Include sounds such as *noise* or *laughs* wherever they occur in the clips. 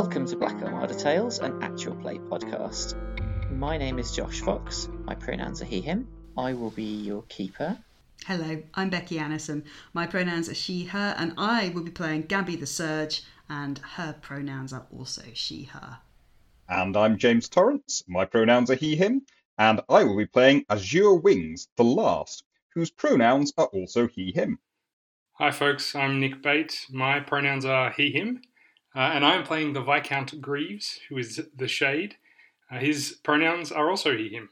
Welcome to Black Armada Tales, an actual play podcast. My name is Josh Fox. My pronouns are he, him. I will be your keeper. Hello, I'm Becky Annison. My pronouns are she, her, and I will be playing Gabby the Surge, and her pronouns are also she, her. And I'm James Torrance. My pronouns are he, him, and I will be playing Azure Wings, the last, whose pronouns are also he, him. Hi, folks. I'm Nick Bate. My pronouns are he, him, uh, and I'm playing the Viscount Greaves, who is the Shade. Uh, his pronouns are also he, him.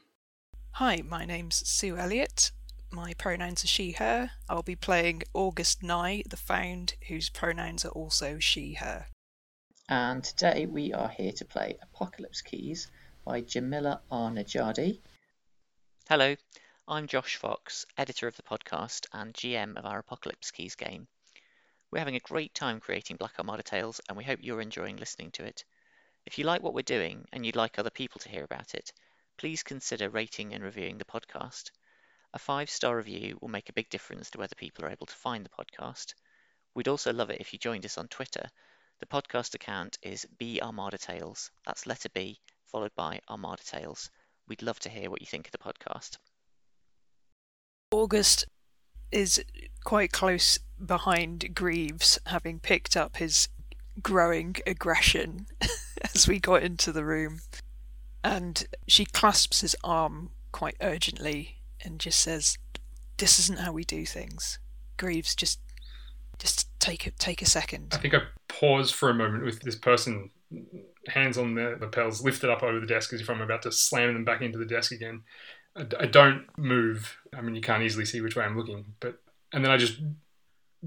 Hi, my name's Sue Elliott. My pronouns are she, her. I'll be playing August Nye, the Found, whose pronouns are also she, her. And today we are here to play Apocalypse Keys by Jamila R. Nedjadi. Hello, I'm Josh Fox, editor of the podcast and GM of our Apocalypse Keys game. We're having a great time creating Black Armada Tales, and we hope you're enjoying listening to it. If you like what we're doing and you'd like other people to hear about it, please consider rating and reviewing the podcast. A five star review will make a big difference to whether people are able to find the podcast. We'd also love it if you joined us on Twitter. The podcast account is B Armada Tales. That's letter B followed by Armada Tales. We'd love to hear what you think of the podcast. August is quite close behind Greaves, having picked up his growing aggression *laughs* as we got into the room. And she clasps his arm quite urgently and just says, This isn't how we do things. Greaves, just just take a take a second. I think I pause for a moment with this person, hands on their lapels, lifted up over the desk as if I'm about to slam them back into the desk again. I, I don't move. I mean, you can't easily see which way I'm looking, but and then I just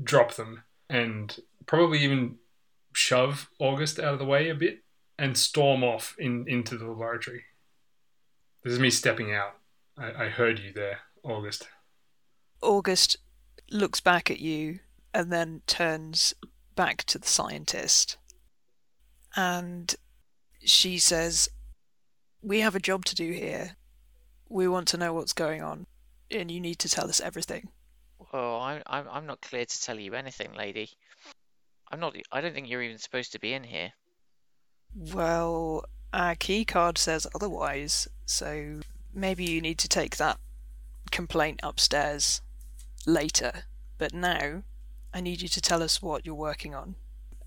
drop them and probably even shove August out of the way a bit and storm off in into the laboratory. This is me stepping out. I, I heard you there, August. August looks back at you and then turns back to the scientist. And she says, We have a job to do here. We want to know what's going on, and you need to tell us everything. Oh, I'm I'm I'm not clear to tell you anything, lady. I'm not. I don't think you're even supposed to be in here. Well, our key card says otherwise, so maybe you need to take that complaint upstairs later. But now, I need you to tell us what you're working on.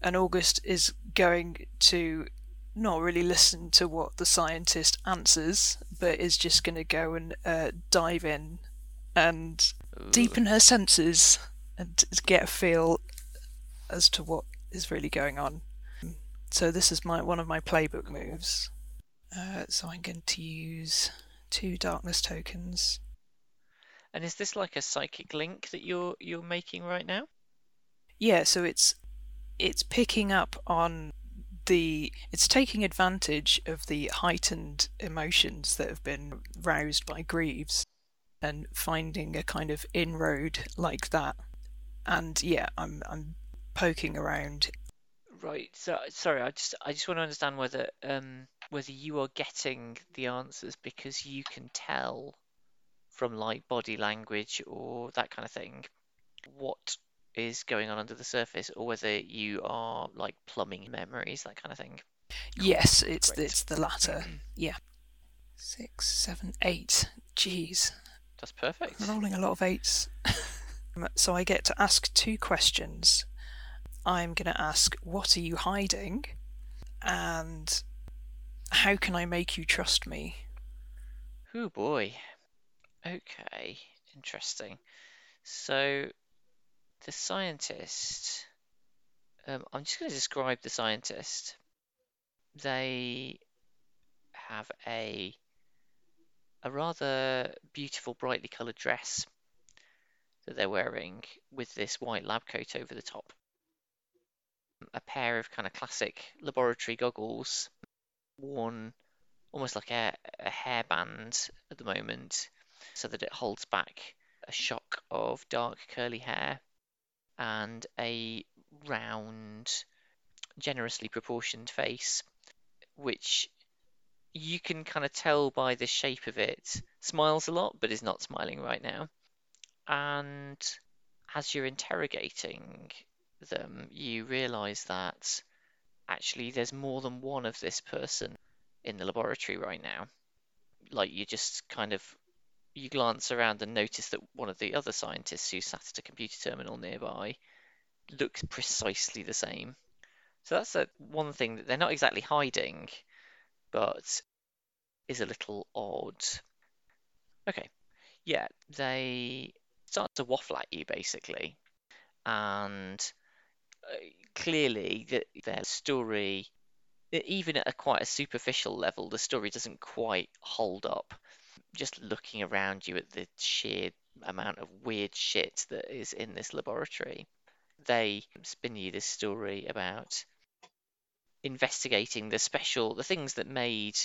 And August is going to not really listen to what the scientist answers, but is just going to go and uh, dive in and deepen her senses and get a feel as to what is really going on. So this is my one of my playbook moves. Uh, so I'm going to use two darkness tokens. And is this like a psychic link that you're you're making right now? Yeah, so it's it's picking up on the it's taking advantage of the heightened emotions that have been roused by Greaves and finding a kind of inroad like that. And yeah, I'm I'm poking around. Right. So sorry, I just I just want to understand whether um whether you are getting the answers because you can tell from like body language or that kind of thing what is going on under the surface or whether you are like plumbing memories that kind of thing Yes, it's Great. it's the latter. yeah. Six, seven, eight. Jeez. That's perfect. I'm rolling a lot of eights. *laughs* so I get to ask two questions. I'm going to ask, What are you hiding? And how can I make you trust me? Oh boy. Okay, interesting. So, the scientist. Um, I'm just going to describe the scientist. They have a a rather beautiful, brightly coloured dress that they're wearing with this white lab coat over the top. A pair of kind of classic laboratory goggles, worn almost like a, a hairband at the moment, so that it holds back a shock of dark curly hair and a round, generously proportioned face, which you can kind of tell by the shape of it, smiles a lot, but is not smiling right now. And as you're interrogating them, you realize that actually there's more than one of this person in the laboratory right now. Like you just kind of you glance around and notice that one of the other scientists who sat at a computer terminal nearby looks precisely the same. So that's a, one thing that they're not exactly hiding, but is a little odd. Okay, yeah, they start to waffle at you basically, and uh, clearly the, their story, even at a quite a superficial level, the story doesn't quite hold up. Just looking around you at the sheer amount of weird shit that is in this laboratory, they spin you this story about investigating the special, the things that made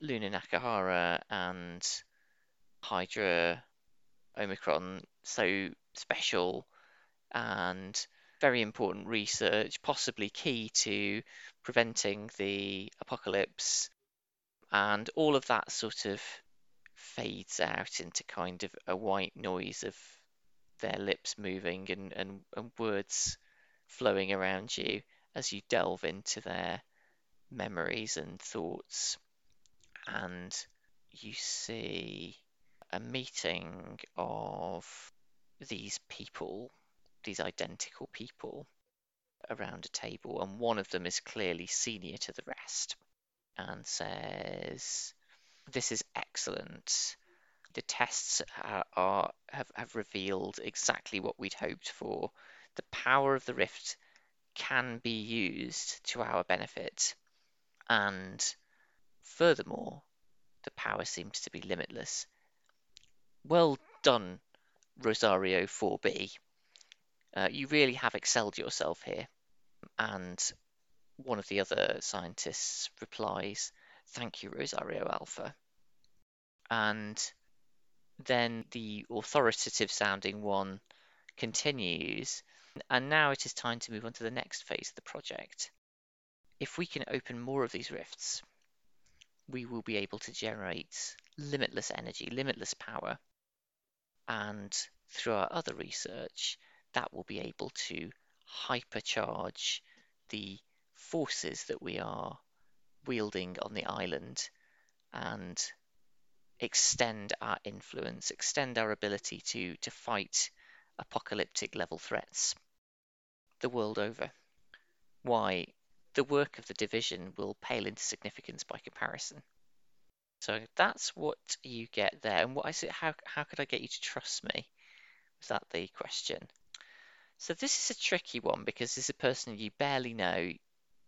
Luna Nakahara and Hydra Omicron so special and very important research, possibly key to preventing the apocalypse. And all of that sort of fades out into kind of a white noise of their lips moving and, and, and words flowing around you as you delve into their memories and thoughts. And you see a meeting of these people, these identical people, around a table, and one of them is clearly senior to the rest and says, This is excellent. The tests are, are have, have revealed exactly what we'd hoped for. The power of the rift can be used to our benefit, and furthermore, the power seems to be limitless. Well done, Rosario 4B. Uh, you really have excelled yourself here. And one of the other scientists replies, Thank you, Rosario Alpha. And then the authoritative sounding one continues, and now it is time to move on to the next phase of the project. If we can open more of these rifts, we will be able to generate limitless energy, limitless power, and through our other research, that will be able to hypercharge the forces that we are wielding on the island and extend our influence, extend our ability to, to fight apocalyptic level threats the world over. Why, the work of the division will pale into significance by comparison. So that's what you get there. And what I said, how how could I get you to trust me? Was that the question? So this is a tricky one because this is a person you barely know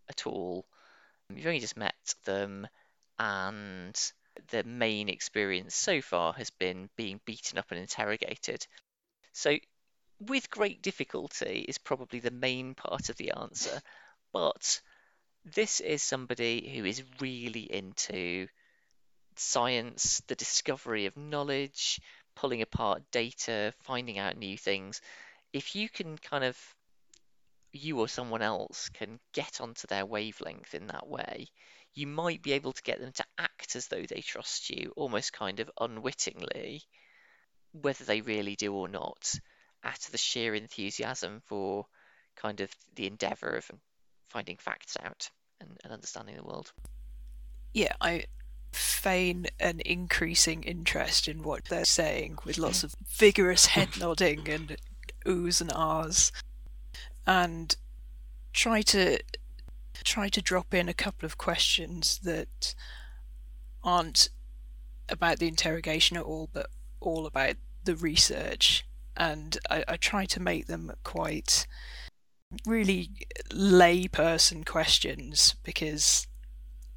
at all. You've only just met them, and the main experience so far has been being beaten up and interrogated. So, with great difficulty is probably the main part of the answer, but this is somebody who is really into science, the discovery of knowledge, pulling apart data, finding out new things, if you can kind of, you or someone else can get onto their wavelength in that way, you might be able to get them to act as though they trust you, almost kind of unwittingly, whether they really do or not, out of the sheer enthusiasm for kind of the endeavour of finding facts out and, and understanding the world. Yeah, I feign an increasing interest in what they're saying with lots of vigorous *laughs* head nodding and oohs and ahs and try to try to drop in a couple of questions that aren't about the interrogation at all but all about the research and I, I try to make them quite really layperson questions because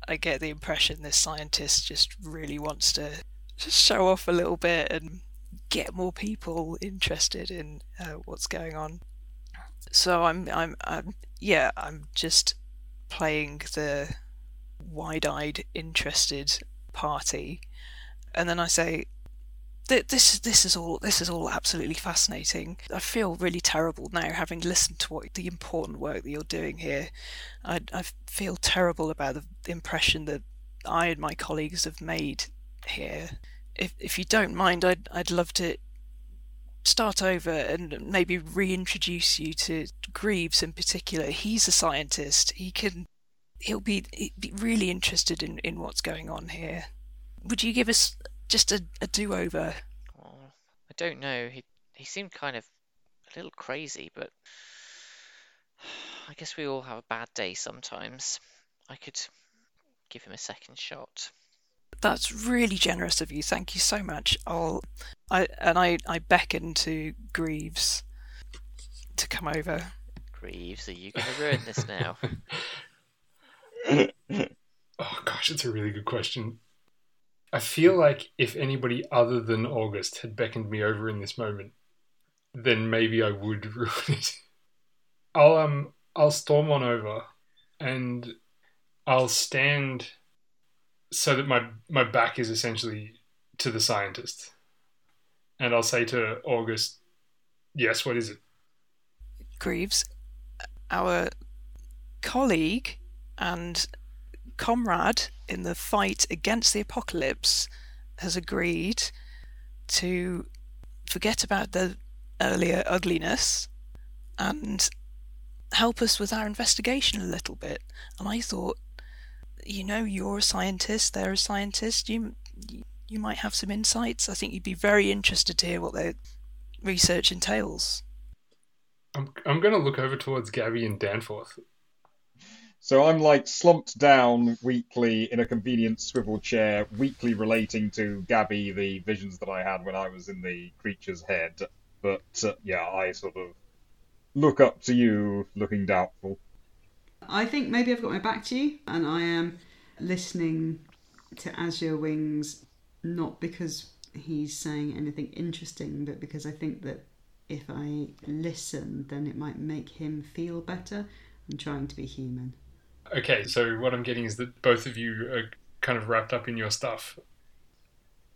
I get the impression this scientist just really wants to just show off a little bit and get more people interested in uh, what's going on. So I'm, I'm, I'm, yeah, I'm just playing the wide-eyed, interested party, and then I say, this this is all this is all absolutely fascinating. I feel really terrible now having listened to what the important work that you're doing here. I, I feel terrible about the, the impression that I and my colleagues have made here. If if you don't mind, I'd I'd love to start over and maybe reintroduce you to Greaves in particular. He's a scientist. He can he'll be, he'll be really interested in, in what's going on here. Would you give us just a, a do over? Oh, I don't know. He he seemed kind of a little crazy, but *sighs* I guess we all have a bad day sometimes. I could give him a second shot. That's really generous of you. Thank you so much. I'll, I and I, I beckon to Greaves to come over. Greaves, are you going to ruin this now? *laughs* Oh gosh, it's a really good question. I feel like if anybody other than August had beckoned me over in this moment, then maybe I would *laughs* ruin it. I'll um I'll storm on over and I'll stand so that my my back is essentially to the scientist. And I'll say to August, "Yes, what is it?" Greaves, our colleague and comrade in the fight against the apocalypse has agreed to forget about the earlier ugliness and help us with our investigation a little bit. And I thought, you know, you're a scientist, they're a scientist, you you might have some insights. I think you'd be very interested to hear what their research entails. I'm I'm going to look over towards Gabby and Danforth. So I'm like slumped down weakly in a convenient swivel chair, weakly relating to Gabby the visions that I had when I was in the creature's head. But uh, yeah, I sort of look up to you, looking doubtful. I think maybe I've got my back to you, and I am listening to Azure Wings not because he's saying anything interesting, but because I think that if I listen, then it might make him feel better. I'm trying to be human. Okay, so what I'm getting is that both of you are kind of wrapped up in your stuff.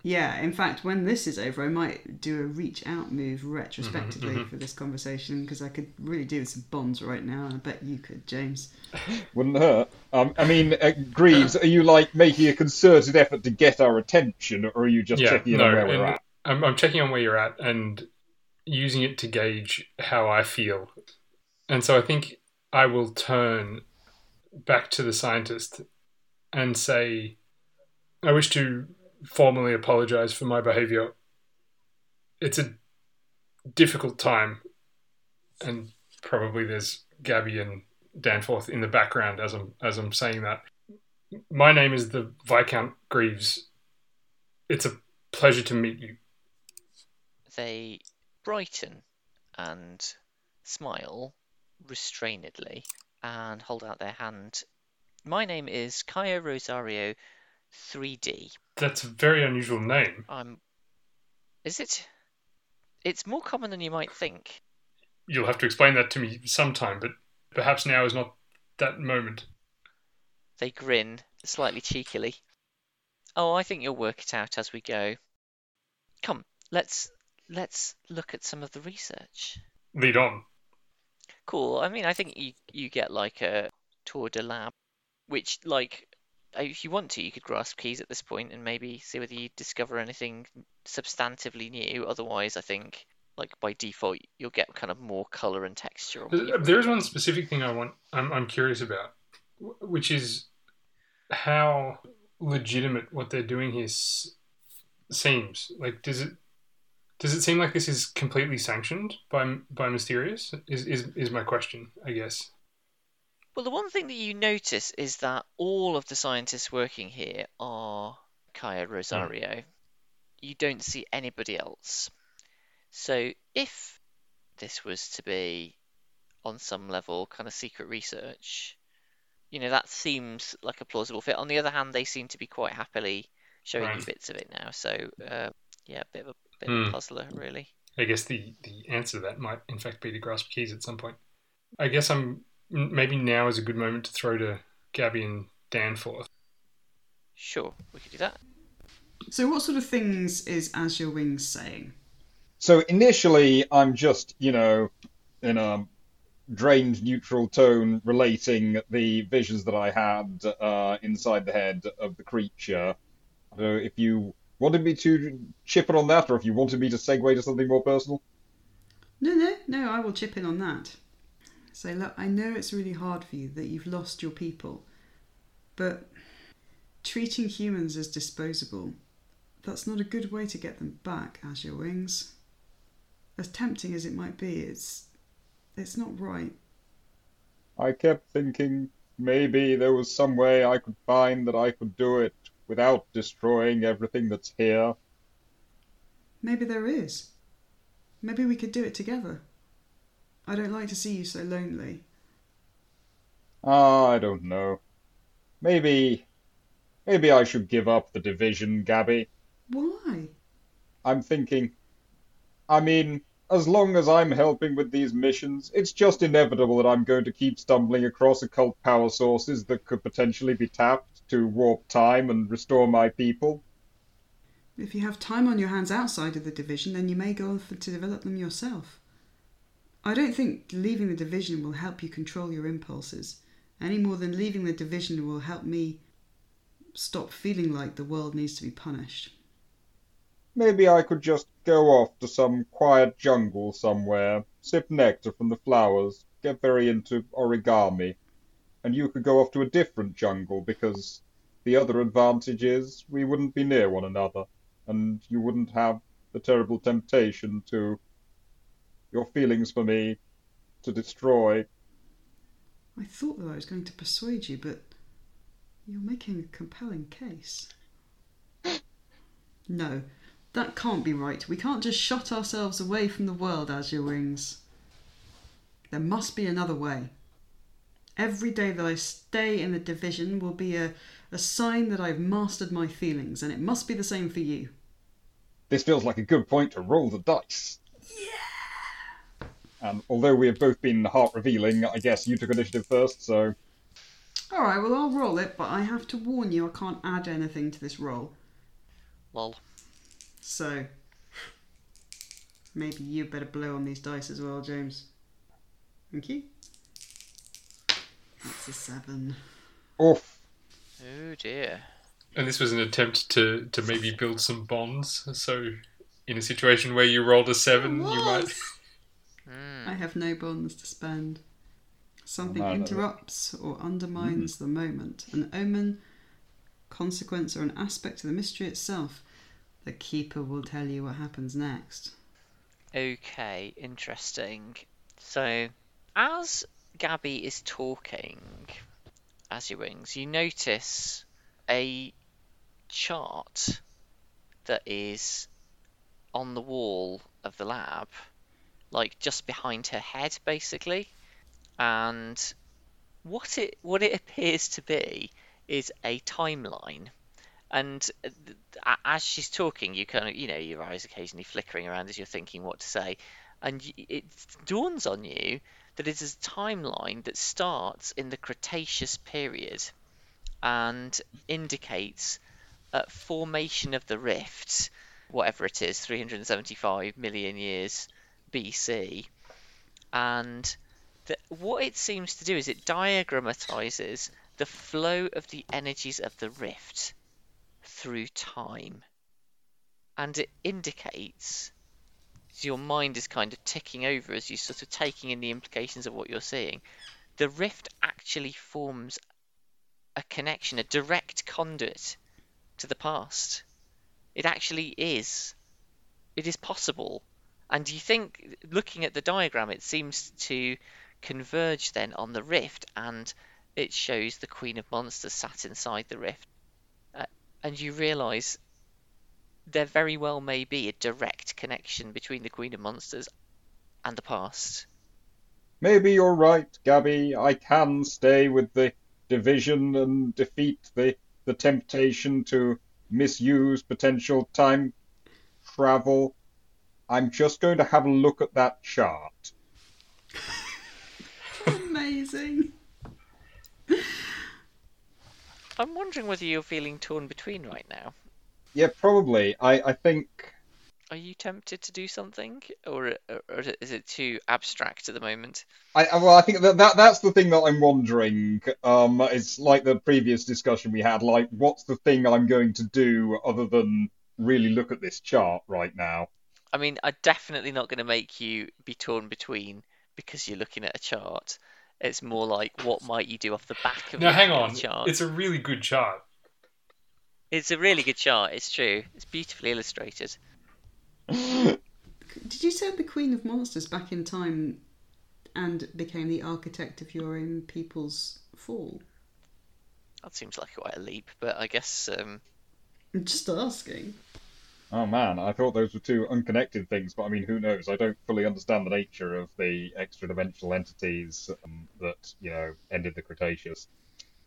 Yeah, in fact, when this is over, I might do a reach out move retrospectively mhm. for this conversation because I could really do with some bonds right now, and I bet you could, James. *laughs* Wouldn't hurt. Um, I mean, uh, Greaves, are you like making a concerted effort to get our attention, or are you just yeah, checking no, on where we're at? I'm, I'm checking on where you're at and using it to gauge how I feel. And so I think I will turn back to the scientist and say, I wish to formally apologize for my behavior. It's a difficult time, and probably there's Gabby and Danforth in the background as I'm as I'm saying that. My name is the Viscount Greaves. It's a pleasure to meet you. They brighten and smile restrainedly and hold out their hand. My name is Kaya Rosario 3D. That's a very unusual name. I'm. Is it? It's more common than you might think. You'll have to explain that to me sometime, but perhaps now is not that moment. They grin slightly cheekily. Oh, I think you'll work it out as we go. Come, let's let's look at some of the research. Lead on. Cool. I mean, I think you you get like a tour de lab, which like if you want to, you could grasp keys at this point and maybe see whether you discover anything substantively new. Otherwise, I think like by default you'll get kind of more color and texture. on what you've There is one specific thing I want. I'm, I'm curious about, which is how legitimate what they're doing here seems. Like, does it does it seem like this is completely sanctioned by by Mysterious? Is is is my question? I guess. Well, the one thing that you notice is that all of the scientists working here are Kaya Rosario. You don't see anybody else. So if this was to be on some level kind of secret research, you know, that seems like a plausible fit. On the other hand, they seem to be quite happily showing you bits of it now. So uh, yeah, a bit of a bit of a puzzler, really. I guess the the answer to that might in fact be to grasp keys at some point. I guess I'm maybe now is a good moment to throw to Gabby and Danforth. Sure, we could do that. So, what sort of things is Azure Wings saying? So initially, I'm just, you know, in a drained neutral tone relating the visions that I had uh, inside the head of the creature. So if you wanted me to chip in on that, or if you wanted me to segue to something more personal, No, no, no, I will chip in on that. Say, look, I know it's really hard for you that you've lost your people, but treating humans as disposable, that's not a good way to get them back, Azure Wings. As tempting as it might be, it's it's not right. I kept thinking maybe there was some way I could find that I could do it without destroying everything that's here. Maybe there is. Maybe we could do it together. I don't like to see you so lonely. Ah, I don't know. Maybe. Maybe I should give up the division, Gabby. Why? I'm thinking. I mean, as long as I'm helping with these missions, it's just inevitable that I'm going to keep stumbling across occult power sources that could potentially be tapped to warp time and restore my people. If you have time on your hands outside of the division, then you may go on for, to develop them yourself. I don't think leaving the division will help you control your impulses, any more than leaving the division will help me stop feeling like the world needs to be punished. Maybe I could just go off to some quiet jungle somewhere, sip nectar from the flowers, get very into origami, and you could go off to a different jungle because the other advantage is we wouldn't be near one another, and you wouldn't have the terrible temptation to your feelings for me to destroy. I thought that I was going to persuade you, but you're making a compelling case. *laughs* No, that can't be right. We can't just shut ourselves away from the world, Azure Wings. There must be another way. Every day that I stay in the division will be a, a sign that I've mastered my feelings, and it must be the same for you. This feels like a good point to roll the dice. Yeah! And although we have both been heart revealing, I guess you took initiative first, so. Alright, well, I'll roll it, but I have to warn you I can't add anything to this roll. Lol. So, maybe you better blow on these dice as well, James. Thank you. That's a seven. Oof. Oh dear. And this was an attempt to, to maybe build some bonds. So, in a situation where you rolled a seven, you might. Was. Hmm. I have no bonds to spend. Something No, no, no. interrupts or undermines the moment. An omen, consequence, or an aspect of the mystery itself. The keeper will tell you what happens next. Okay, interesting. So, as Gabby is talking, Azure Wings, you notice a chart that is on the wall of the lab, like just behind her head, basically. And what it what it *laughs* appears to be is a timeline. And uh, as she's talking, you kind of, you know, your eyes occasionally flickering around as you're thinking what to say, and it dawns on you that it is a timeline that starts in the Cretaceous period and indicates formation of the rift, whatever it is, 375 million years BC, and the, what it seems to do is it diagrammatizes the flow of the energies of the rift through time. And it indicates as your mind is kind of ticking over as you're sort of taking in the implications of what you're seeing. The rift actually forms a connection, a direct conduit to the past. It actually is. It is possible. And you think, looking at the diagram, it seems to converge then on the rift, and it shows the Queen of Monsters sat inside the rift. Uh, and you realise there very well may be a direct connection between the Queen of Monsters and the past. Maybe you're right, Gabby. I can stay with the division and defeat the, the temptation to misuse potential time travel. I'm just going to have a look at that chart. Amazing. I'm wondering whether you're feeling torn between right now. Yeah, probably. I, I think Are you tempted to do something, or, or is it too abstract at the moment? I I- well, I think that, that that's the thing that I'm wondering. Um, it's like the previous discussion we had. Like, what's the thing I'm going to do other than really look at this chart right now? I mean, I'm definitely not going to make you be torn between because you're looking at a chart. It's more like what might you do off the back of Now, hang on. the chart. It's a really good chart. It's a really good chart. It's true. It's beautifully illustrated. *laughs* Did you send the Queen of Monsters back in time and became the architect of your own people's fall? That seems like quite a leap, but I guess um, I'm just asking. Oh man, I thought those were two unconnected things, but I mean, who knows? I don't fully understand the nature of the extra-dimensional entities um, that you know ended the Cretaceous.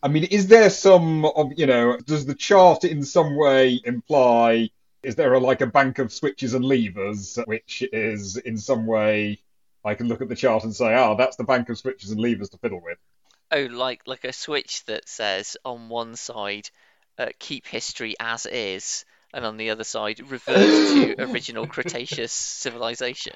I mean, is there some of you know? Does the chart in some way imply? Is there a, like a bank of switches and levers, which is in some way? I can look at the chart and say, "Ah, that's the bank of switches and levers to fiddle with." oh, like like a switch that says on one side, uh, keep history as is, and on the other side, revert to *laughs* original Cretaceous civilization.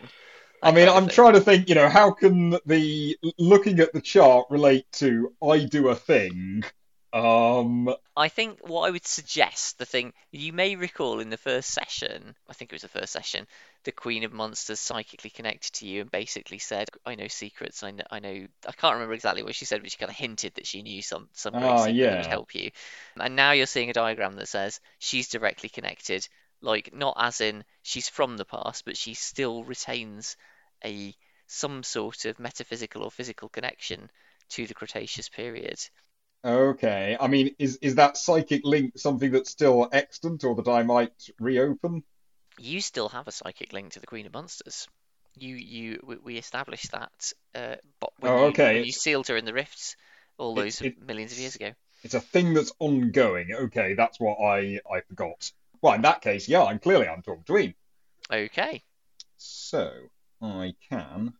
I mean, I'm trying to think, you know, how can the looking at the chart relate to I do a thing? Um, I think what I would suggest, the thing you may recall in the first session, I think it was the first session, the Queen of Monsters psychically connected to you and basically said, "I know secrets. I know. I know. I can't remember exactly what she said, but she kind of hinted that she knew some some great Ah, secret that would yeah. help you." And now you're seeing a diagram that says she's directly connected, like not as in she's from the past, but she still retains a some sort of metaphysical or physical connection to the Cretaceous period. okay. I mean, is is that psychic link something that's still extant or that I might reopen? you still have a psychic link to the Queen of Monsters. You, you, we, established that uh, but when, Oh, you, okay, when you sealed her in the rifts all It- those it- millions of years ago. It's a thing that's ongoing. Okay, that's what I I forgot. Well, in that case, yeah, I'm clearly I'm torn between. Okay, So I can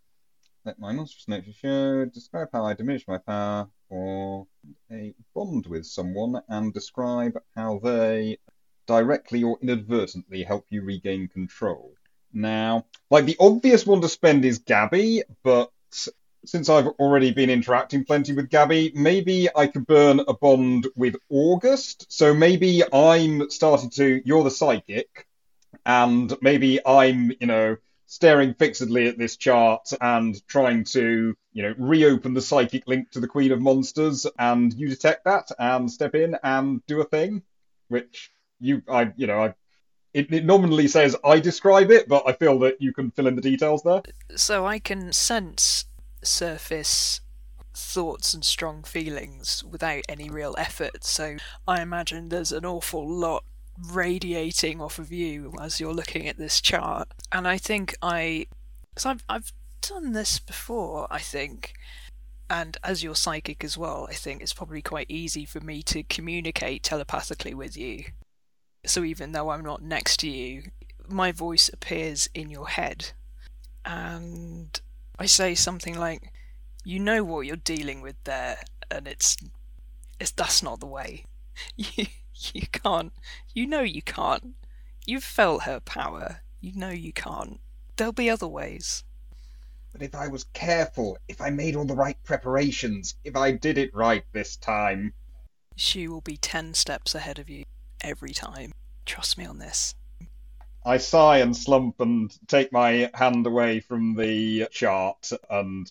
let my monstrous nature show describe how I diminish my power or a bond with someone and describe how they directly or inadvertently help you regain control. Now, like the obvious one to spend is Gabby, but since I've already been interacting plenty with Gabby, maybe I could burn a bond with August. So maybe I'm starting to, you're the psychic, and maybe I'm, you know, staring fixedly at this chart and trying to, you know, reopen the psychic link to the Queen of Monsters, and you detect that and step in and do a thing, which you, I, you know, I, it, it nominally says I describe it, but I feel that you can fill in the details there. So I can sense surface thoughts and strong feelings without any real effort. So I imagine there's an awful lot radiating off of you as you're looking at this chart. And I think I, because I've I've done this before. I think. And as you're psychic as well, I think it's probably quite easy for me to communicate telepathically with you. So even though I'm not next to you, my voice appears in your head. And I say something like, "You know what you're dealing with there, and it's, it's that's not the way. *laughs* You you can't. You know you can't. You've felt her power. You know you can't. There'll be other ways." But if I was careful, if I made all the right preparations, if I did it right this time. She will be ten steps ahead of you every time. Trust me on this. I sigh and slump and take my hand away from the chart and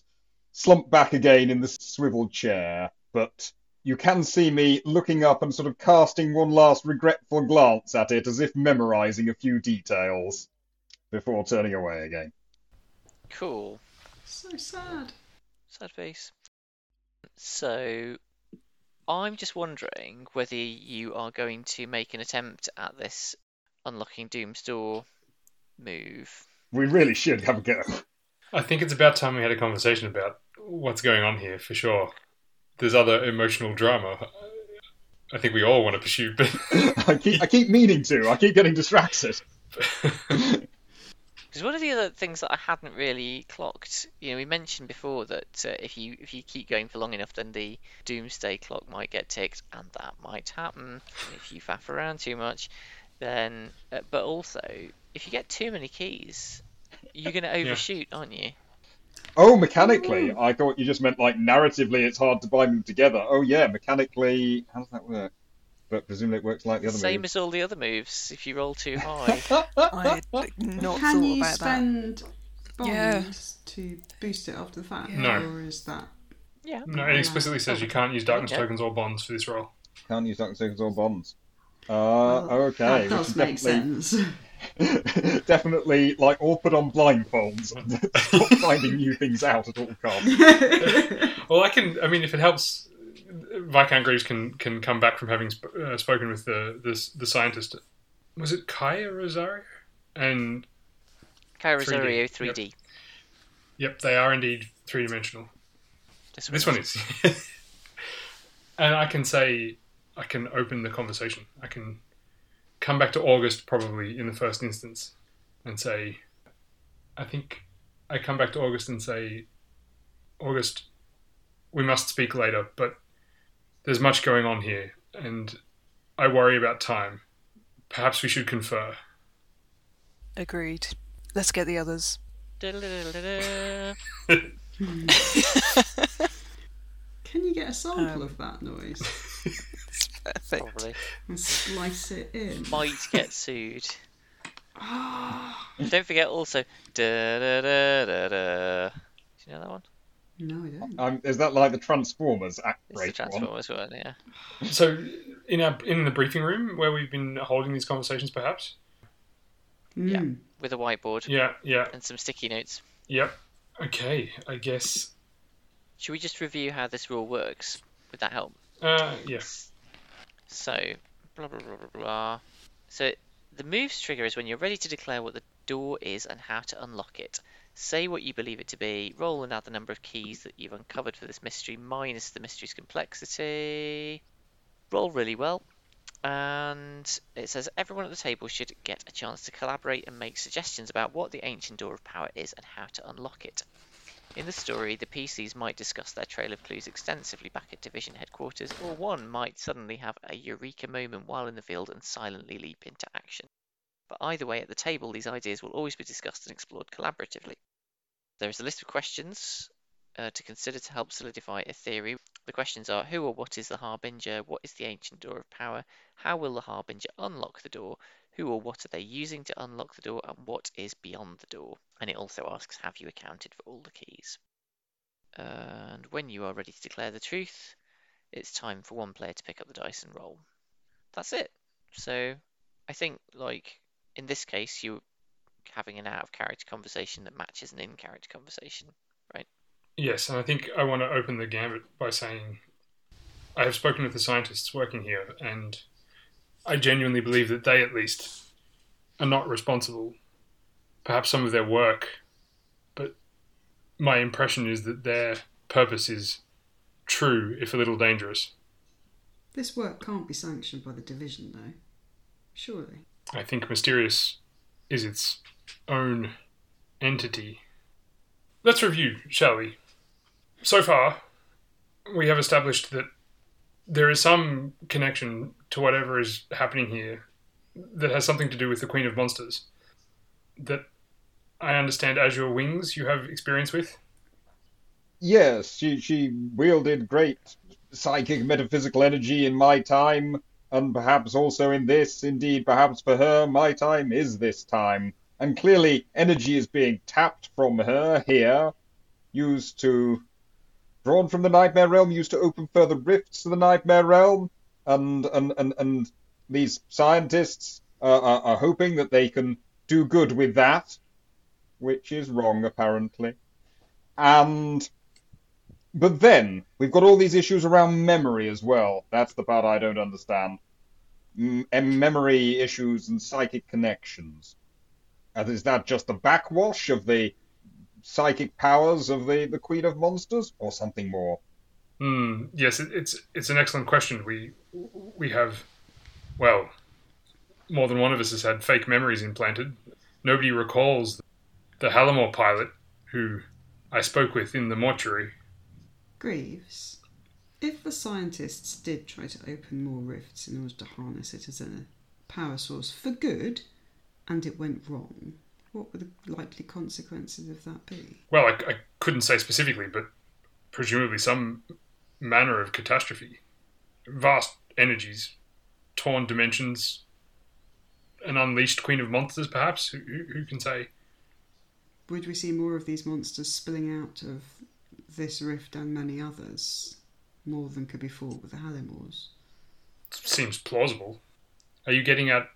slump back again in the swivel chair. But you can see me looking up and sort of casting one last regretful glance at it as if memorizing a few details before turning away again. cool. So sad. Sad face. So, I'm just wondering whether you are going to make an attempt at this unlocking Doom's door move. We really should have a go. I think it's about time we had a conversation about what's going on here for sure. There's other emotional drama. I think we all want to pursue, but *laughs* I keep, I keep meaning to. I keep getting distracted. *laughs* Because one of the other things that I hadn't really clocked, you know, we mentioned before that uh, if you if you keep going for long enough, then the doomsday clock might get ticked, and that might happen if you faff around too much. Then, uh, but also if you get too many keys, you're going *laughs* to overshoot, aren't you? Oh, mechanically. I thought you just meant like narratively it's hard to bind them together. Oh, yeah, mechanically. How does that work? but presumably it works like the other moves. Same moves. as all the other moves. If you roll too high, *laughs* I not Can thought you about that. spend Yeah. bonds to boost it after the fact? No. Or is that. yeah. No, it explicitly says you can't use darkness Okay. tokens or bonds for this roll. Can't use darkness tokens or bonds. Uh, Well, okay. That which does make definitely, sense. *laughs* definitely, like, all put on blindfolds and *laughs* stop finding new things out at all costs. *laughs* Well, I can. I mean, if it helps, Viscount Greaves can can come back from having sp- uh, spoken with the, the the scientist. Was it Kaya Rosario? And Kai 3D, Rosario 3D. yep, they are indeed three dimensional. This This one is. and I can say, I can open the conversation. I can come back to August probably in the first instance and say, I think I come back to August and say, August, we must speak later, but there's much going on here and I worry about time. Perhaps we should confer. Agreed. Let's get the others. *laughs* *laughs* Can you get a sample Um, of that noise Perfect. Probably. and slice it in? Might get sued. *gasps* Don't forget also. Da-da-da-da-da. Do you know that one? No, I don't. Um, is that like the Transformers act It's the break one? Transformers one, yeah. So, in our in the briefing room where we've been holding these conversations, perhaps. Yeah. Mm. With a whiteboard Yeah, yeah, and some sticky notes. yep. Okay, I guess. Should we just review how this rule works? Would that help? Uh, yeah. So, blah blah blah blah blah. So, the moves trigger is when you're ready to declare what the door is and how to unlock it. Say what you believe it to be. Roll and add the number of keys that you've uncovered for this mystery minus the mystery's complexity. Roll really well. And it says everyone at the table should get a chance to collaborate and make suggestions about what the ancient door of power is and how to unlock it. In the story, the PCs might discuss their trail of clues extensively back at division headquarters, or one might suddenly have a eureka moment while in the field and silently leap into action. But either way, at the table, these ideas will always be discussed and explored collaboratively. There is a list of questions uh, to consider to help solidify a theory. The questions are Who or what is the Harbinger? What is the ancient door of power? How will the Harbinger unlock the door? Who or what are they using to unlock the door? And what is beyond the door? And it also asks Have you accounted for all the keys? And when you are ready to declare the truth, it's time for one player to pick up the dice and roll. That's it. So I think, like, in this case, you're having an out of character conversation that matches an in character conversation. Right? Yes, and I think I want to open the gambit by saying I have spoken with the scientists working here, and I genuinely believe that they, at least, are not responsible. Perhaps some of their work, but my impression is that their purpose is true, if a little dangerous. This work can't be sanctioned by the division, though. Surely. I think Mysterious is its own entity. Let's review, shall we? So far, we have established that there is some connection to whatever is happening here that has something to do with the Queen of Monsters. That I understand Azure Wings you have experience with. Yes, she she wielded great psychic metaphysical energy in my time, and perhaps also in this. Indeed, perhaps for her, my time is this time. And clearly, energy is being tapped from her here, used to. drawn from the Nightmare Realm, used to open further rifts to the Nightmare Realm, and and and, and these scientists uh, are, are hoping that they can do good with that, which is wrong, apparently. And but then we've got all these issues around memory as well. That's the part I don't understand. M- memory issues and psychic connections. And is that just the backwash of the psychic powers of the, the Queen of Monsters, or something more? Hmm. Yes, it, it's it's an excellent question. We we have, well, more than one of us has had fake memories implanted. Nobody recalls the Halamore pilot who I spoke with in the mortuary. Greaves, if the scientists did try to open more rifts in order to harness it as a power source for good, and it went wrong, what would the likely consequences of that be? Well, I, I couldn't say specifically, but presumably some manner of catastrophe. Vast energies torn dimensions, an unleashed Queen of Monsters, perhaps? Who, who, can say? Would we see more of these monsters spilling out of this rift and many others? More than could be fought with the Halimors? Seems plausible. Are you getting at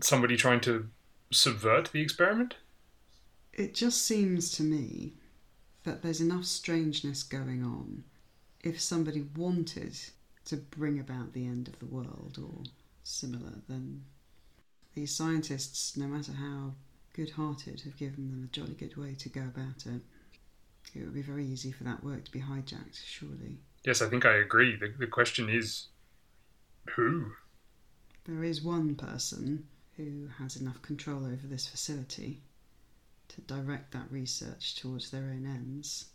somebody trying to subvert the experiment? It just seems to me that there's enough strangeness going on. If somebody wanted to bring about the end of the world or similar, then these scientists, no matter how good hearted, have given them a jolly good way to go about it. It would be very easy for that work to be hijacked, surely. Yes, I think I agree. The, the question is who? There is one person who has enough control over this facility to direct that research towards their own ends.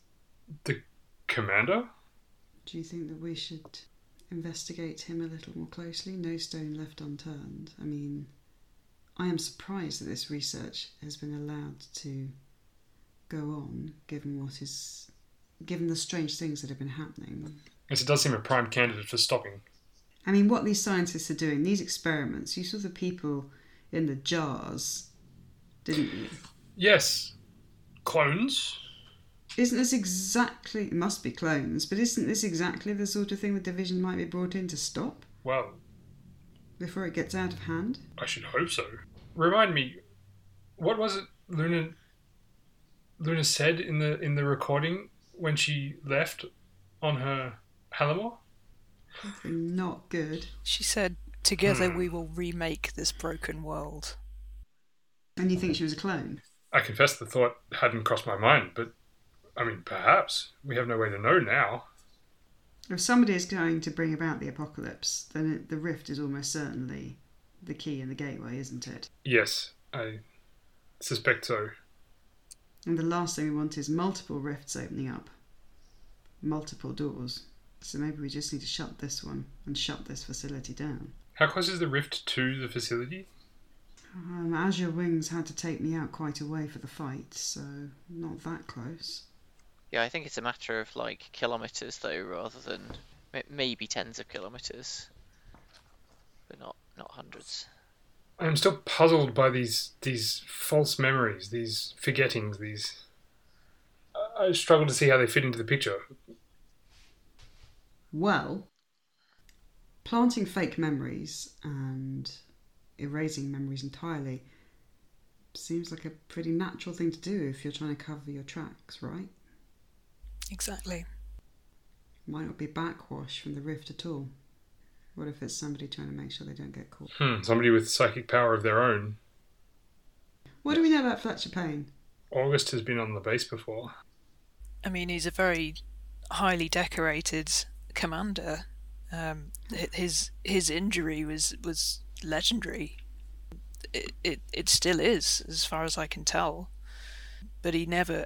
The commander? Do you think that we should investigate him a little more closely? No stone left unturned. I mean, I am surprised that this research has been allowed to go on, given what is, given the strange things that have been happening. Yes, it does seem a prime candidate for stopping. I mean, what these scientists are doing, these experiments, you saw the people in the jars, didn't you? Yes. Clones? Isn't this exactly, it must be clones, but isn't this exactly the sort of thing the division might be brought in to stop Well, before it gets out of hand? I should hope so. Remind me, what was it Luna Luna said in the in the recording when she left on her Halimor? Not good. She said, Together Hmm. we will remake this broken world. And you think she was a clone? I confess the thought hadn't crossed my mind, but I mean, perhaps we have no way to know now. If somebody is going to bring about the apocalypse, then it, the rift is almost certainly the key and the gateway, isn't it? Yes, I suspect so. And the last thing we want is multiple rifts opening up, multiple doors. So maybe we just need to shut this one and shut this facility down. How close is the rift to the facility? Um, Azure Wings had to take me out quite a way for the fight, so not that close. Yeah, I think it's a matter of like kilometers though, rather than maybe tens of kilometers, but not not hundreds. I'm still puzzled by these these false memories, these forgettings, these. I- I struggle to see how they fit into the picture. Well, planting fake memories and erasing memories entirely seems like a pretty natural thing to do if you're trying to cover your tracks, right? Exactly. Might not be backwash from the rift at all. What if it's somebody trying to make sure they don't get caught? Hmm, somebody with psychic power of their own. What do we know about Fletcher Payne? August has been on the base before. I mean, he's a very highly decorated commander. Um, his his injury was was legendary. It, it it still is, as far as I can tell. But he never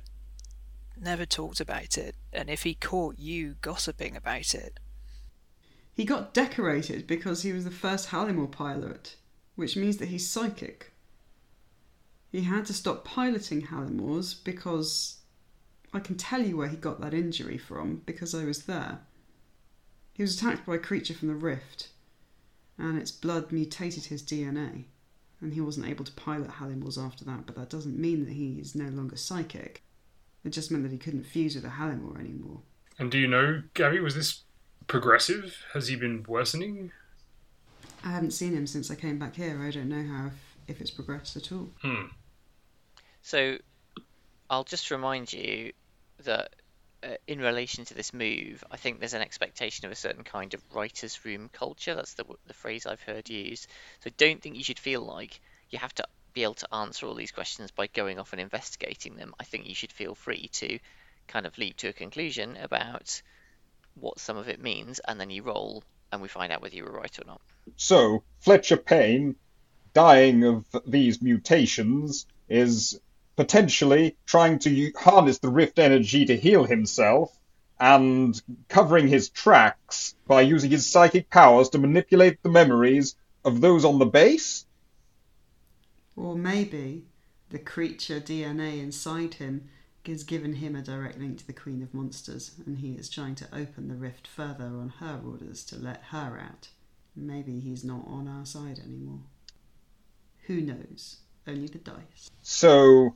never talked about it, and if he caught you gossiping about it, He got decorated because he was the first Halimor pilot, which means that he's psychic. He had to stop piloting Halimors because I can tell you where he got that injury from because I was there. He was attacked by a creature from the rift, and its blood mutated his DNA, and he wasn't able to pilot Halimors after that, but that doesn't mean that he is no longer psychic. It just meant that he couldn't fuse with a Halimor anymore. And do you know, Gabby, was this progressive? Has he been worsening? I haven't seen him since I came back here. I don't know how if, if it's progressed at all. Hmm. So, I'll just remind you that uh, in relation to this move, I think there's an expectation of a certain kind of writer's room culture. That's the, the phrase I've heard used. So, I don't think you should feel like you have to be able to answer all these questions by going off and investigating them. I think you should feel free to kind of leap to a conclusion about what some of it means, and then you roll, and we find out whether you were right or not. So, Fletcher Payne, dying of these mutations, is potentially trying to harness the rift energy to heal himself and covering his tracks by using his psychic powers to manipulate the memories of those on the base? Or maybe the creature DNA inside him has given him a direct link to the Queen of Monsters, and he is trying to open the rift further on her orders to let her out. Maybe he's not on our side anymore. Who knows? Only the dice. So,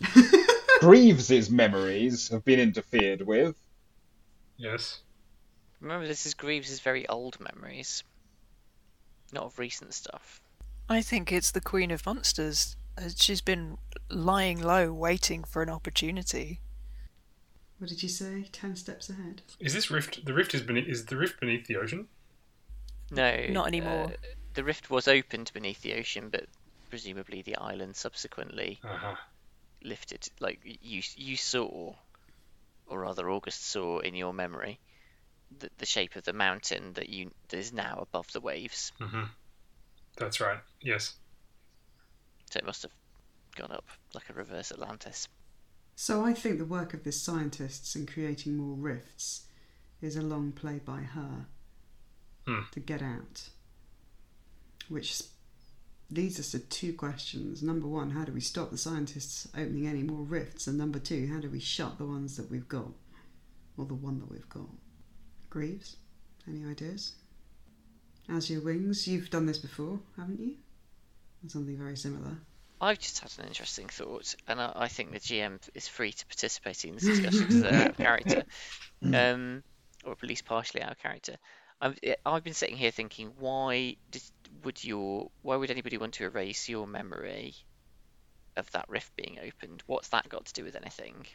*laughs* Greaves's memories have been interfered with. Yes. Remember, this is Greaves' very old memories, not of recent stuff. I think it's the Queen of Monsters. Uh, She's been lying low, waiting for an opportunity. What did you say? Ten steps ahead. Is this rift? The rift is beneath. Is the rift beneath the ocean? No, Not anymore. uh, the rift was opened beneath the ocean, but presumably the island subsequently Uh huh. lifted. Like you, you saw, or rather, August saw in your memory, the, the shape of the mountain that you that is now above the waves. hmm That's right. Yes. So it must have gone up like a reverse Atlantis. So I think the work of this scientist in creating more rifts is a long play by her Hmm. to get out. Which leads us to two questions. Number one, how do we stop the scientists opening any more rifts? And number two, how do we shut the ones that we've got? Or the one that we've got? Greaves, any ideas? Azure Wings, you've done this before, haven't you? Or something very similar. I've just had an interesting thought, and I, I think the GM is free to participate in this discussion because they're out of character, um, or at least partially out of character. I've, I've been sitting here thinking, why did, would your why would anybody want to erase your memory of that rift being opened? What's that got to do with anything?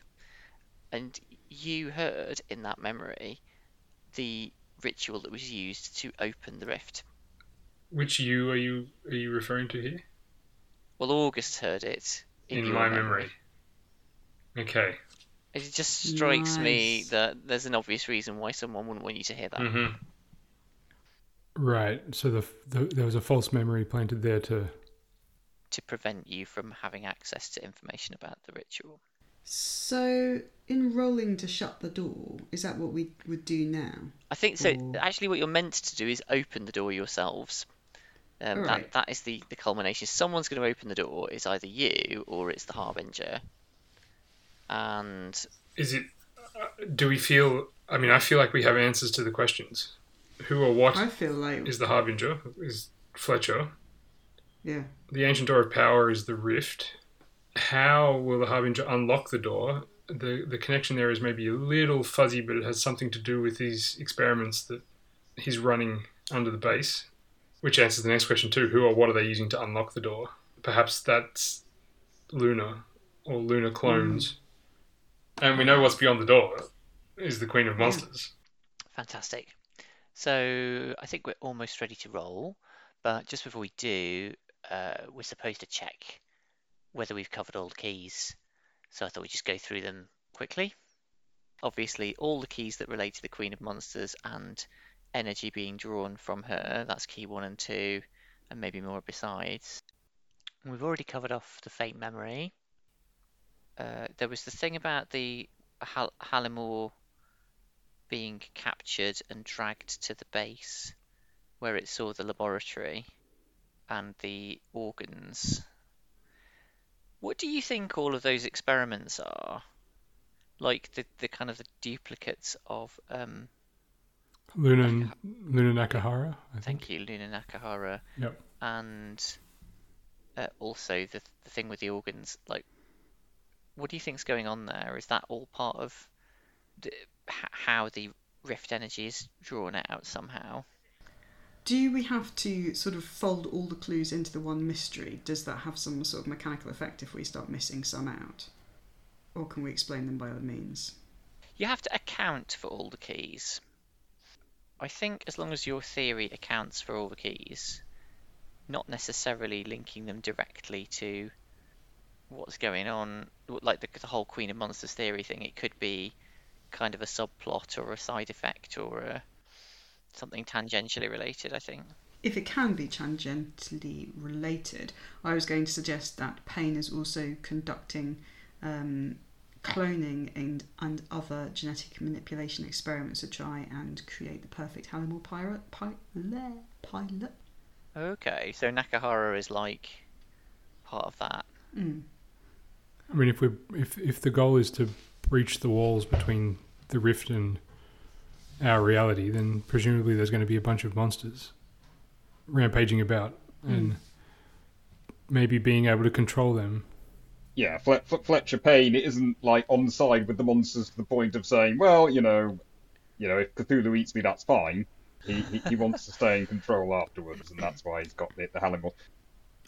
And you heard in that memory the ritual that was used to open the rift. Which you are you are you referring to here? Well, August heard it in, In, my memory. Okay. It just strikes me that there's an obvious reason why someone wouldn't want you to hear that. hmm Right. So the, the there was a false memory planted there to. To prevent you from having access to information about the ritual. So, in rolling to shut the door, is that what we would do now? I think so. Or- Actually, what you're meant to do is open the door yourselves. Um, Alright. that, that is the, the culmination. Someone's going to open the door. It's either you or it's the Harbinger. And Is it? Uh, do we feel? I mean, I feel like we have answers to the questions. Who or what I feel like, is the harbinger? Is Fletcher? yeah. The ancient door of power is the rift. How will the harbinger unlock the door? The the connection there is maybe a little fuzzy, but it has something to do with these experiments that he's running under the base. Which answers the next question too. Who or what are they using to unlock the door? Perhaps that's Luna or Luna clones. And we know what's beyond the door is the Queen of Monsters. fantastic. So I think we're almost ready to roll. But just before we do, uh, we're supposed to check whether we've covered all the keys. So I thought we'd just go through them quickly. Obviously, all the keys that relate to the Queen of Monsters and energy being drawn from her, that's key one and two, and maybe more besides. We've already covered off the faint memory. Uh, there was the thing about the Hal- Halimor being captured and dragged to the base where it saw the laboratory and the organs. What do you think all of those experiments are? Like the, the kind of the duplicates of um Luna Luna Nakahara, I think. thank you, Luna Nakahara Yep. and uh, also the the thing with the organs, like what do you think's going on there? Is that all part of the, h- how the rift energy is drawn out somehow? Do we have to sort of fold all the clues into the one mystery? Does that have some sort of mechanical effect if we start missing some out? Or can we explain them by other means? You have to account for all the keys. I think as long as your theory accounts for all the keys, not necessarily linking them directly to what's going on, like the, the whole Queen of Monsters theory thing, it could be kind of a subplot or a side effect or a, something tangentially related, I think. If it can be tangentially related, I was going to suggest that Payne is also conducting um, cloning and, and other genetic manipulation experiments to try and create the perfect Halimor pirate, pi- le- pilot. Okay, so Nakahara is like part of that. Mm. I mean, if we if if the goal is to breach the walls between the rift and our reality, then presumably there's going to be a bunch of monsters. rampaging about hmm. and maybe being able to control them. Yeah, Fle- Fle- Fletcher Payne isn't like on side with the monsters to the point of saying, well, you know, you know, if Cthulhu eats me, that's fine. He, he, he wants to stay in control afterwards, and that's why he's got the, the Halimor.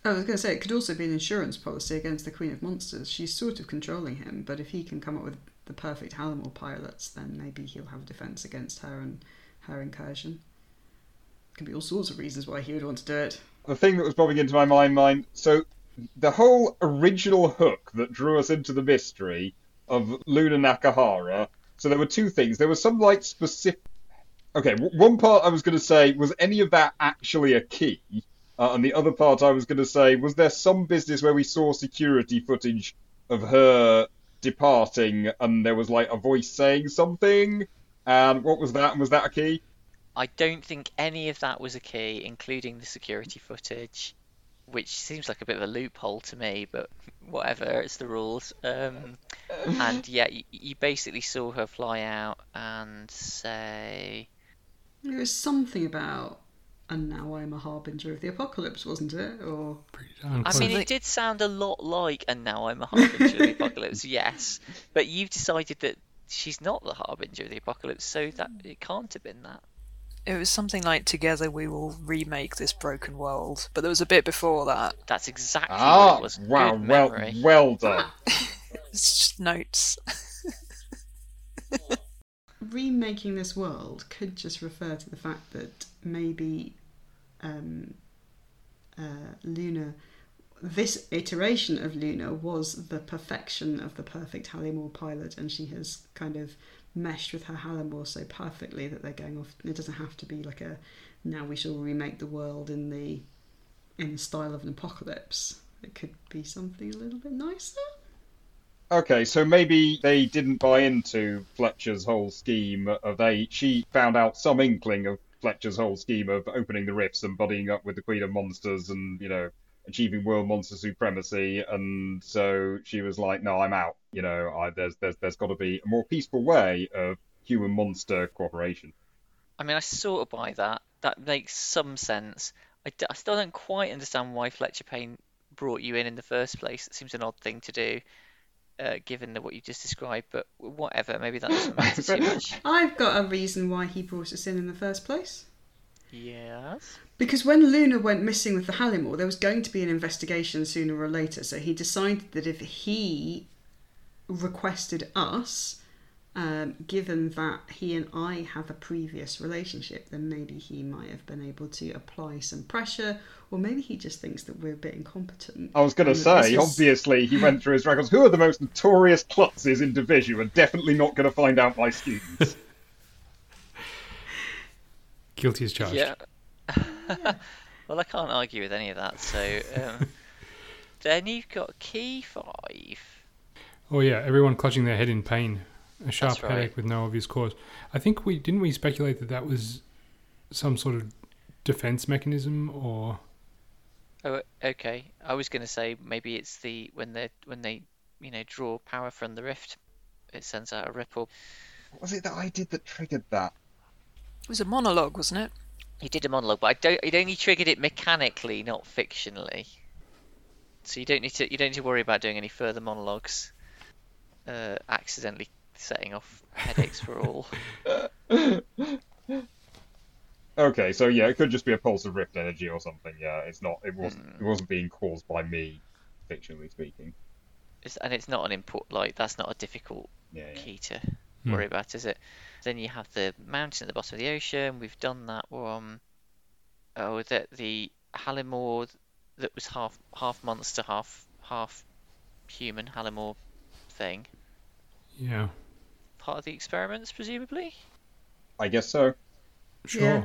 I was going to say it could also be an insurance policy against the Queen of Monsters. She's sort of controlling him, but if he can come up with the perfect Halimor pilots, then maybe he'll have a defense against her and her incursion. Could be all sorts of reasons why he would want to do it. The thing that was popping into my mind, mind, so the whole original hook that drew us into the mystery of Luna Nakahara. So there were two things. There was some like specific. Okay, one part I was going to say was any of that actually a key, uh, and the other part I was going to say was there some business where we saw security footage of her departing, and there was like a voice saying something. And what was that? And was that a key? I don't think any of that was a key, including the security footage, which seems like a bit of a loophole to me, but whatever, it's the rules. Um, and yeah, you, you basically saw her fly out and say, There was something about, and now I'm a harbinger of the apocalypse, wasn't it? Or I mean, it did sound a lot like, and now I'm a harbinger of the apocalypse, *laughs* yes, but you've decided that she's not the harbinger of the apocalypse, so that it can't have been that. It was something like Together We Will Remake This Broken World, but there was a bit before that. That's exactly Ah, what it was. wow, Good well, memory. well done. *laughs* It's just notes. *laughs* remaking this world could just refer to the fact that maybe um, uh, Luna, this iteration of Luna was the perfection of the perfect Halimor pilot, and she has kind of meshed with her Halimor so perfectly that they're going off. It doesn't have to be like a now we shall remake the world in the in the style of an apocalypse. It could be something a little bit nicer. Okay, so maybe they didn't buy into Fletcher's whole scheme of they. She found out some inkling of Fletcher's whole scheme of opening the rifts and buddying up with the Queen of Monsters and you know achieving world monster supremacy, and so she was like, "No, I'm out." You know, I, there's there's there's got to be a more peaceful way of human monster cooperation. I mean, I sort of buy that. That makes some sense. I, d- I still don't quite understand why Fletcher Payne brought you in in the first place. It seems an odd thing to do, uh, given the, what you just described. But whatever, maybe that doesn't matter too *laughs* much. I've got a reason why he brought us in in the first place. Yes. Because when Luna went missing with the Halimor, there was going to be an investigation sooner or later. So he decided that if he requested us, um, given that he and I have a previous relationship, then maybe he might have been able to apply some pressure, or maybe he just thinks that we're a bit incompetent. I was going to say, is- obviously, he went through his records. Who are the most notorious klutzes in Division? And definitely not going to find out my students. *laughs* Guilty as charged. Yeah. *laughs* well, I can't argue with any of that. So um, *laughs* then you've got key five. Oh yeah, everyone clutching their head in pain, a sharp That's right. headache with no obvious cause. I think we didn't we speculate that that was some sort of defense mechanism or Oh, okay. I was going to say maybe it's the when they when they you know draw power from the rift, it sends out a ripple. what was it that I did that triggered that? It was a monologue, wasn't it? You did a monologue, but I don't. It only triggered it mechanically, not fictionally. So you don't need to. You don't need to worry about doing any further monologues. Uh, accidentally setting off headaches for all. *laughs* Okay, so yeah, it could just be a pulse of rift energy or something. Yeah, it's not. It wasn't. It wasn't being caused by me, fictionally speaking. It's, and it's not an input. Like that's not a difficult Yeah, yeah. key to Hmm. worry about, is it? Then you have the mountain at the bottom of the ocean. We've done that one. Oh, that the Halimor that was half half monster, half half human Halimor thing. yeah. Part of the experiments, presumably. I guess so. Sure. Yeah.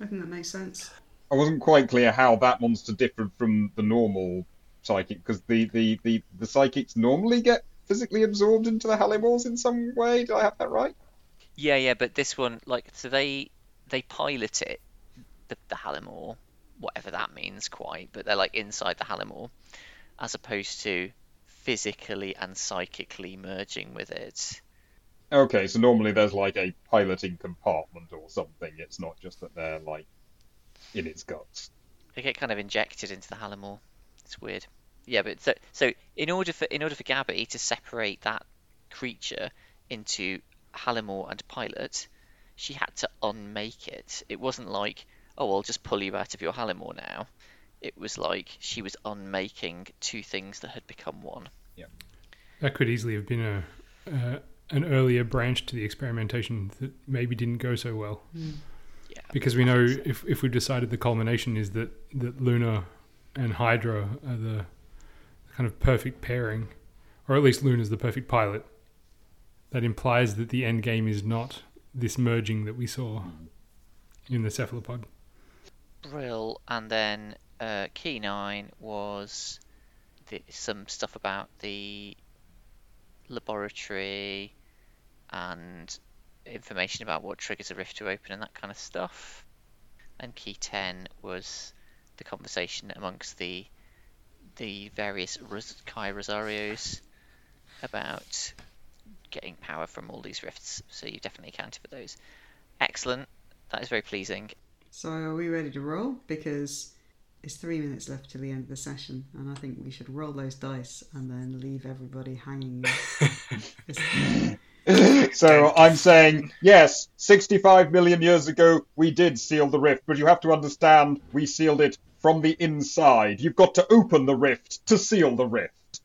I think that makes sense. I wasn't quite clear how that monster differed from the normal psychic because the, the, the, the psychics normally get physically absorbed into the Halimors in some way. Did I have that right? Yeah, yeah, but this one, like, so they they pilot it, the the Halimor, whatever that means, quite, but they're like inside the Halimor, as opposed to physically and psychically merging with it. Okay, so normally there's like a piloting compartment or something. It's not just that they're like in its guts. they get kind of injected into the Halimor. It's weird. Yeah, but so so in order for in order for Gabby to separate that creature into Halimor and Pilot, she had to unmake it. It wasn't like, oh, I'll just pull you out of your Halimor now. It was like she was unmaking two things that had become one. Yeah, that could easily have been a uh, an earlier branch to the experimentation that maybe didn't go so well. Yeah. Because we know if if we decided the culmination is that that Luna and Hydra are the kind of perfect pairing, or at least Luna's the perfect pilot. That implies that the end game is not this merging that we saw in the cephalopod. Brill, and then uh, key nine was the, some stuff about the laboratory and information about what triggers a rift to open and that kind of stuff. And key ten was the conversation amongst the the various Kai Rosarios about getting power from all these rifts. So you definitely accounted for those. Excellent. That is very pleasing. So are we ready to roll? Because it's three minutes left to the end of the session, and I think we should roll those dice and then leave everybody hanging. *laughs* So I'm saying, yes, 65 million years ago we did seal the rift, but you have to understand we sealed it from the inside. You've got to open the rift to seal the rift.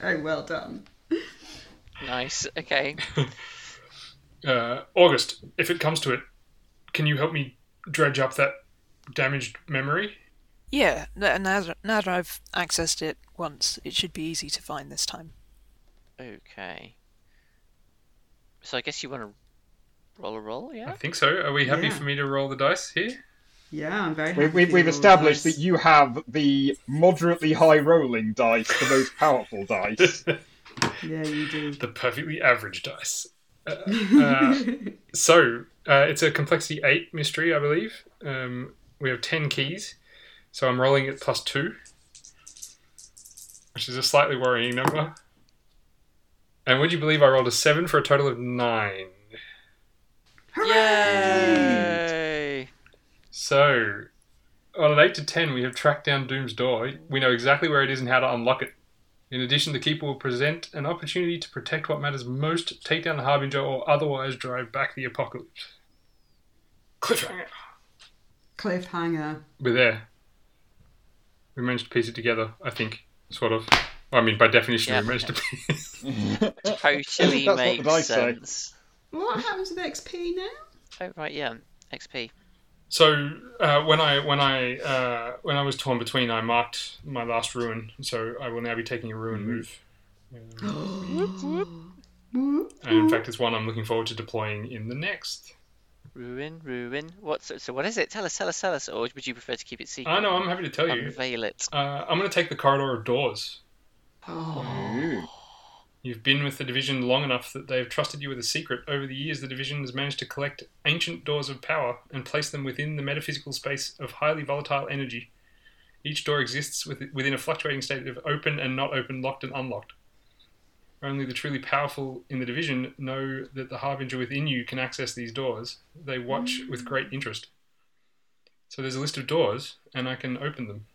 Very *laughs* well done. Nice. Okay. *laughs* Uh, August, if it comes to it, can you help me dredge up that damaged memory? Yeah, n- now, that- now that I've accessed it once, it should be easy to find this time. Okay. So I guess you want to roll a roll, yeah? I think so. Are we happy Yeah. for me to roll the dice here? Yeah, I'm very happy. We, we, to we've established dice. that you have the moderately high rolling dice, the most powerful dice. *laughs* Yeah, you do. The perfectly average dice. Uh, uh, *laughs* so uh, it's a complexity eight mystery, I believe. Um, we have ten keys, so I'm rolling at plus two, which is a slightly worrying number. And would you believe I rolled a seven for a total of nine? Yay! So, on an 8 to 10, we have tracked down Doom's door. We know exactly where it is and how to unlock it. In addition, the Keeper will present an opportunity to protect what matters most, take down the Harbinger, or otherwise drive back the apocalypse. Cliffhanger. Cliffhanger. We're there. We managed to piece it together, I think, sort of. I mean, by definition, Yeah. we managed to *laughs* piece Totally That's what the makes dice say. sense. What happens with XP now? Oh, right, yeah. XP. So uh, when I when I uh, when I was torn between, I marked my last ruin. So I will now be taking a ruin move. *gasps* Um, and in fact, it's one I'm looking forward to deploying in the next. Ruin, ruin. What? So, so what is it? Tell us, tell us, tell us. Or would you prefer to keep it secret? I know. I'm happy to tell you. Unveil it. Uh, I'm going to take the corridor of doors. Ooh. You've been with the division long enough that they've trusted you with a secret. Over the years, the division has managed to collect ancient doors of power and place them within the metaphysical space of highly volatile energy. Each door exists within a fluctuating state of open and not open, locked and unlocked. Only the truly powerful in the division know that the harbinger within you can access these doors. They watch with great interest. So there's a list of doors, and I can open them.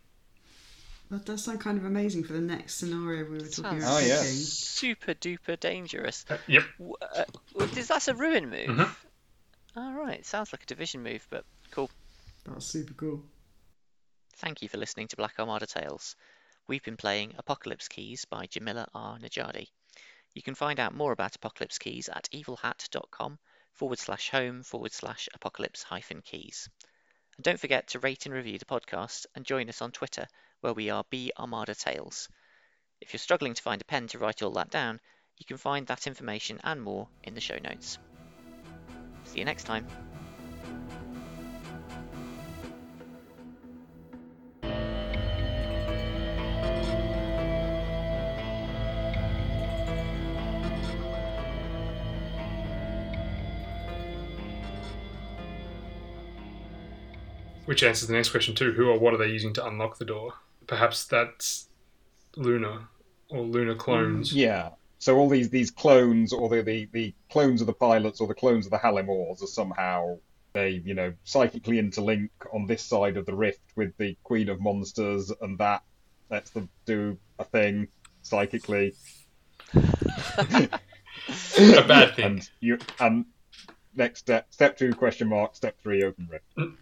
That does sound kind of amazing for the next scenario we were talking Sounds about. Oh, yeah. picking. super duper dangerous. Uh, yep. W- Uh, well, is that a ruin move? Mhm. All right. Sounds like a division move, but cool. That's super cool. Thank you for listening to Black Armada Tales. We've been playing Apocalypse Keys by Jamila R. Nedjadi. You can find out more about Apocalypse Keys at evilhat.com forward slash home forward slash apocalypse hyphen keys. And don't forget to rate and review the podcast and join us on Twitter where we are B Armada Tales. If you're struggling to find a pen to write all that down, you can find that information and more in the show notes. See you next time. which answers the next question too: Who or what are they using to unlock the door? Perhaps that's Luna or Luna clones. Mm, yeah. So all these these clones, or the, the, the clones of the pilots, or the clones of the Halimors, are somehow they you know psychically interlink on this side of the rift with the Queen of Monsters, and that lets them do a thing psychically. *laughs* a bad thing. And, you, and next step, step two question mark, step three open rift.